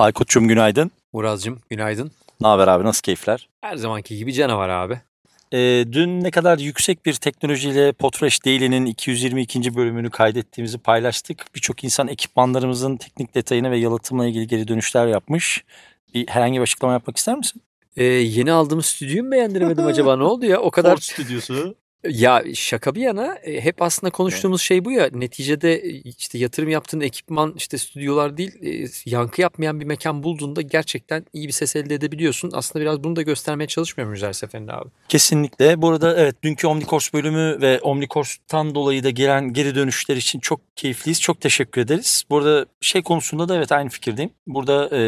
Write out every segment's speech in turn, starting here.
Aykut'cum günaydın. Muraz'cığım günaydın. Ne haber abi nasıl keyifler? Her zamanki gibi canavar abi. Ee, dün ne kadar yüksek bir teknolojiyle Podfresh Daily'nin 222. bölümünü kaydettiğimizi paylaştık. Birçok insan ekipmanlarımızın teknik detayını ve yalıtımla ilgili geri dönüşler yapmış. Bir herhangi bir açıklama yapmak ister misin? Ee, yeni aldığımız stüdyoyu mu beğendiremedim acaba ne oldu ya? O kadar Ford stüdyosu. Ya şaka bir yana e, hep aslında konuştuğumuz şey bu ya. Neticede e, işte yatırım yaptığın ekipman işte stüdyolar değil e, yankı yapmayan bir mekan bulduğunda gerçekten iyi bir ses elde edebiliyorsun. Aslında biraz bunu da göstermeye çalışmıyor muyuz her seferinde abi? Kesinlikle. Bu arada evet dünkü Omnicourse bölümü ve Omnicourse'tan dolayı da gelen geri dönüşler için çok keyifliyiz. Çok teşekkür ederiz. Burada şey konusunda da evet aynı fikirdeyim. Burada e,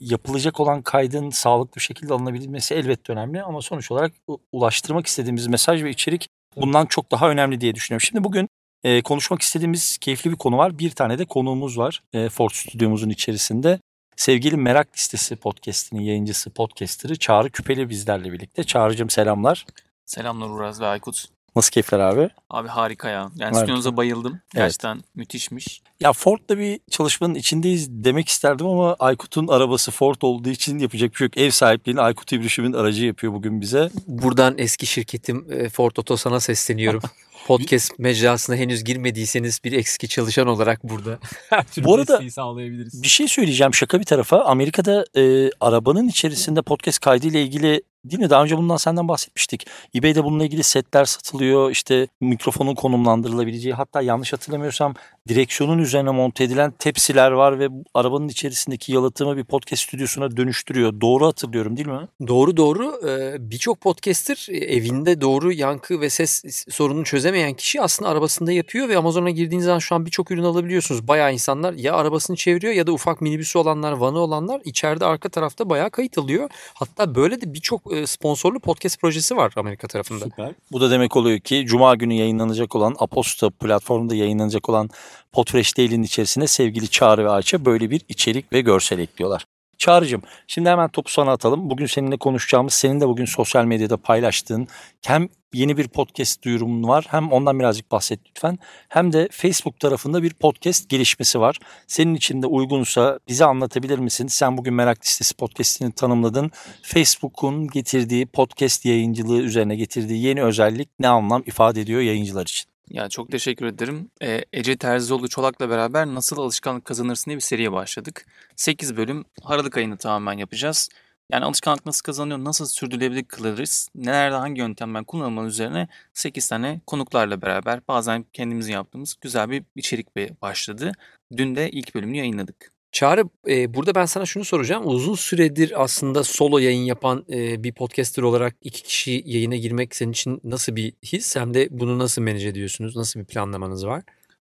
yapılacak olan kaydın sağlıklı bir şekilde alınabilmesi elbette önemli ama sonuç olarak ulaştırmak istediğimiz mesaj ve içerik bundan çok daha önemli diye düşünüyorum. Şimdi bugün e, konuşmak istediğimiz keyifli bir konu var. Bir tane de konuğumuz var e, Ford stüdyomuzun içerisinde. Sevgili Merak Listesi podcast'inin yayıncısı, podcaster'ı Çağrı Küpeli bizlerle birlikte. Çağrı'cığım selamlar. Selamlar Uraz ve Aykut. Nasıl keyifler abi? Abi harika ya. Yani stüdyonuza bayıldım. Gerçekten evet. müthişmiş. Ya Ford'da bir çalışmanın içindeyiz demek isterdim ama Aykut'un arabası Ford olduğu için yapacak bir şey yok. Ev sahipliğini Aykut İbrişim'in aracı yapıyor bugün bize. Buradan eski şirketim e, Ford Otosan'a sesleniyorum. podcast mecrasına henüz girmediyseniz bir eski çalışan olarak burada her türlü Bu arada sağlayabiliriz. Bir şey söyleyeceğim şaka bir tarafa. Amerika'da e, arabanın içerisinde podcast kaydı ile ilgili Değil mi? Daha önce bundan senden bahsetmiştik. eBay'de bununla ilgili setler satılıyor. İşte mikrofonun konumlandırılabileceği hatta yanlış hatırlamıyorsam direksiyonun üzerine monte edilen tepsiler var ve arabanın içerisindeki yalıtımı bir podcast stüdyosuna dönüştürüyor. Doğru hatırlıyorum değil mi? Doğru doğru. Birçok podcaster evinde doğru yankı ve ses sorununu çözemeyen kişi aslında arabasında yapıyor ve Amazon'a girdiğiniz zaman şu an birçok ürün alabiliyorsunuz. Bayağı insanlar ya arabasını çeviriyor ya da ufak minibüsü olanlar, vanı olanlar içeride arka tarafta bayağı kayıt alıyor. Hatta böyle de birçok e, sponsorlu podcast projesi var Amerika tarafında. Süper. Bu da demek oluyor ki Cuma günü yayınlanacak olan Aposta platformunda yayınlanacak olan Podfresh Daily'nin içerisine sevgili Çağrı ve Ayça böyle bir içerik ve görsel ekliyorlar. Çağrı'cığım şimdi hemen topu sana atalım. Bugün seninle konuşacağımız, senin de bugün sosyal medyada paylaştığın hem yeni bir podcast duyurumun var. Hem ondan birazcık bahset lütfen. Hem de Facebook tarafında bir podcast gelişmesi var. Senin için de uygunsa bize anlatabilir misin? Sen bugün Merak Listesi podcastini tanımladın. Facebook'un getirdiği podcast yayıncılığı üzerine getirdiği yeni özellik ne anlam ifade ediyor yayıncılar için? Ya çok teşekkür ederim. Ee, Ece Terzioğlu Çolak'la beraber Nasıl Alışkanlık Kazanırsın diye bir seriye başladık. 8 bölüm Aralık ayını tamamen yapacağız. Yani alışkanlık nasıl kazanıyor, nasıl sürdürülebilir kılırız, nelerde hangi yöntemler kullanılmalı üzerine 8 tane konuklarla beraber bazen kendimizin yaptığımız güzel bir içerik başladı. Dün de ilk bölümünü yayınladık. Çağrı e, burada ben sana şunu soracağım. Uzun süredir aslında solo yayın yapan e, bir podcaster olarak iki kişi yayına girmek senin için nasıl bir his? Hem de bunu nasıl manage ediyorsunuz? Nasıl bir planlamanız var?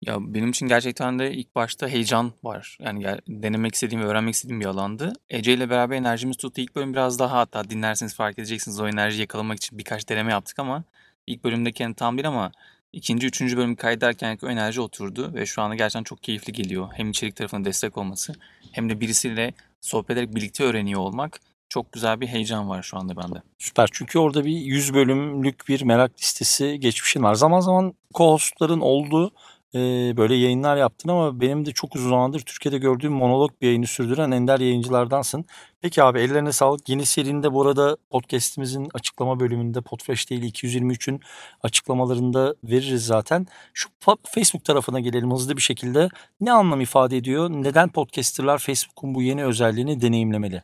Ya benim için gerçekten de ilk başta heyecan var. Yani denemek istediğim ve öğrenmek istediğim bir alandı. Ece ile beraber enerjimiz tuttu. İlk bölüm biraz daha hatta dinlerseniz fark edeceksiniz o enerjiyi yakalamak için birkaç deneme yaptık ama ilk bölümde kendi tam bir ama ikinci, üçüncü bölüm kaydederken o enerji oturdu ve şu anda gerçekten çok keyifli geliyor. Hem içerik tarafına destek olması hem de birisiyle sohbet ederek birlikte öğreniyor olmak çok güzel bir heyecan var şu anda bende. Süper çünkü orada bir 100 bölümlük bir merak listesi geçmişin var. Zaman zaman co-hostların olduğu böyle yayınlar yaptın ama benim de çok uzun zamandır Türkiye'de gördüğüm monolog bir yayını sürdüren ender yayıncılardansın. Peki abi ellerine sağlık. Yeni serinde bu arada podcast'imizin açıklama bölümünde Podfresh değil 223'ün açıklamalarında veririz zaten. Şu Facebook tarafına gelelim hızlı bir şekilde. Ne anlam ifade ediyor? Neden podcasterlar Facebook'un bu yeni özelliğini deneyimlemeli?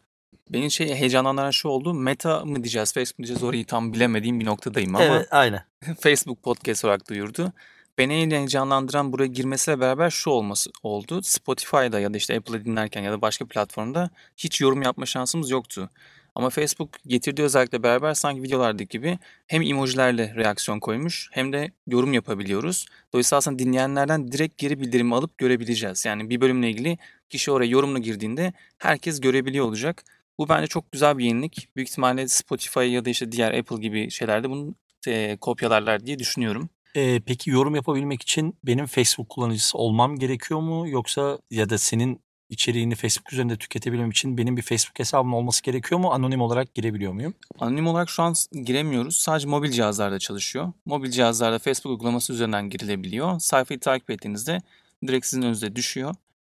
Benim şey heyecanlandıran şu oldu. Meta mı diyeceğiz, Facebook mı diyeceğiz orayı tam bilemediğim bir noktadayım ama. Evet, aynen. Facebook podcast olarak duyurdu. Beni en heyecanlandıran buraya girmesiyle beraber şu olması oldu. Spotify'da ya da işte Apple'ı dinlerken ya da başka platformda hiç yorum yapma şansımız yoktu. Ama Facebook getirdiği özellikle beraber sanki videolardaki gibi hem emojilerle reaksiyon koymuş hem de yorum yapabiliyoruz. Dolayısıyla aslında dinleyenlerden direkt geri bildirimi alıp görebileceğiz. Yani bir bölümle ilgili kişi oraya yorumla girdiğinde herkes görebiliyor olacak. Bu bence çok güzel bir yenilik. Büyük ihtimalle Spotify ya da işte diğer Apple gibi şeylerde bunu e, kopyalarlar diye düşünüyorum. Eee, peki yorum yapabilmek için benim Facebook kullanıcısı olmam gerekiyor mu? Yoksa ya da senin içeriğini Facebook üzerinde tüketebilmem için benim bir Facebook hesabım olması gerekiyor mu? Anonim olarak girebiliyor muyum? Anonim olarak şu an giremiyoruz. Sadece mobil cihazlarda çalışıyor. Mobil cihazlarda Facebook uygulaması üzerinden girilebiliyor. Sayfayı takip ettiğinizde direkt sizin önünüze düşüyor.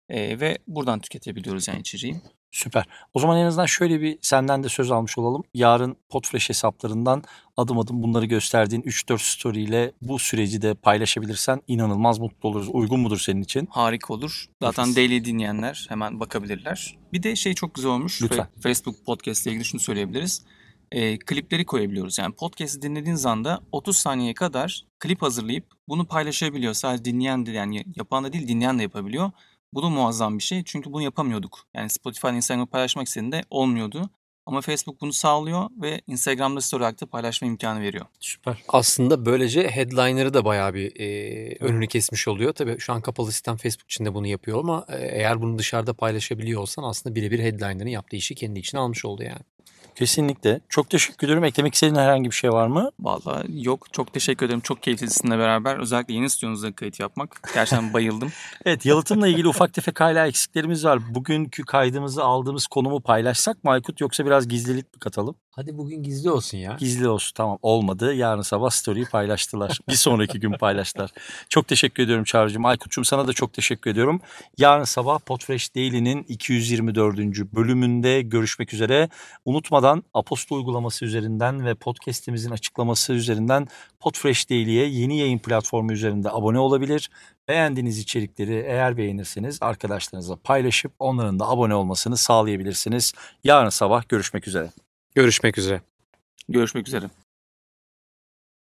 Ee, ve buradan tüketebiliyoruz yani içeriği. Süper. O zaman en azından şöyle bir senden de söz almış olalım. Yarın Podfresh hesaplarından adım adım bunları gösterdiğin 3-4 story ile bu süreci de paylaşabilirsen inanılmaz mutlu oluruz. Uygun mudur senin için? Harika olur. Zaten Nefis. daily dinleyenler hemen bakabilirler. Bir de şey çok güzel olmuş. Lütfen. Fe- Facebook podcast ile ilgili şunu söyleyebiliriz. Ee, klipleri koyabiliyoruz. Yani podcast'i dinlediğiniz anda 30 saniyeye kadar klip hazırlayıp bunu paylaşabiliyor. Sadece dinleyen de yani yapan da değil dinleyen de yapabiliyor. Bu da muazzam bir şey. Çünkü bunu yapamıyorduk. Yani Spotify'da Instagram'da paylaşmak istediğinde olmuyordu. Ama Facebook bunu sağlıyor ve Instagram'da story olarak da paylaşma imkanı veriyor. Süper. Aslında böylece headliner'ı da bayağı bir e, önünü kesmiş oluyor. Tabii şu an kapalı sistem Facebook içinde bunu yapıyor ama e, eğer bunu dışarıda paylaşabiliyor olsan aslında birebir headliner'ın yaptığı işi kendi içine almış oldu yani. Kesinlikle. Çok teşekkür ediyorum. Eklemek istediğin herhangi bir şey var mı? Vallahi yok. Çok teşekkür ederim. Çok keyifli sizinle beraber. Özellikle yeni stüdyonuzda kayıt yapmak. Gerçekten bayıldım. Evet yalıtımla ilgili ufak tefek hala eksiklerimiz var. Bugünkü kaydımızı aldığımız konumu paylaşsak mı Aykut yoksa biraz gizlilik mi katalım? Hadi bugün gizli olsun ya. Gizli olsun tamam olmadı. Yarın sabah story'i paylaştılar. Bir sonraki gün paylaştılar. Çok teşekkür ediyorum Çağrı'cığım. Aykut'cum sana da çok teşekkür ediyorum. Yarın sabah Podfresh Daily'nin 224. bölümünde görüşmek üzere. Unutmadan Aposto uygulaması üzerinden ve podcast'imizin açıklaması üzerinden Podfresh Daily'ye yeni yayın platformu üzerinde abone olabilir. Beğendiğiniz içerikleri eğer beğenirseniz arkadaşlarınızla paylaşıp onların da abone olmasını sağlayabilirsiniz. Yarın sabah görüşmek üzere. Görüşmek üzere. Görüşmek üzere.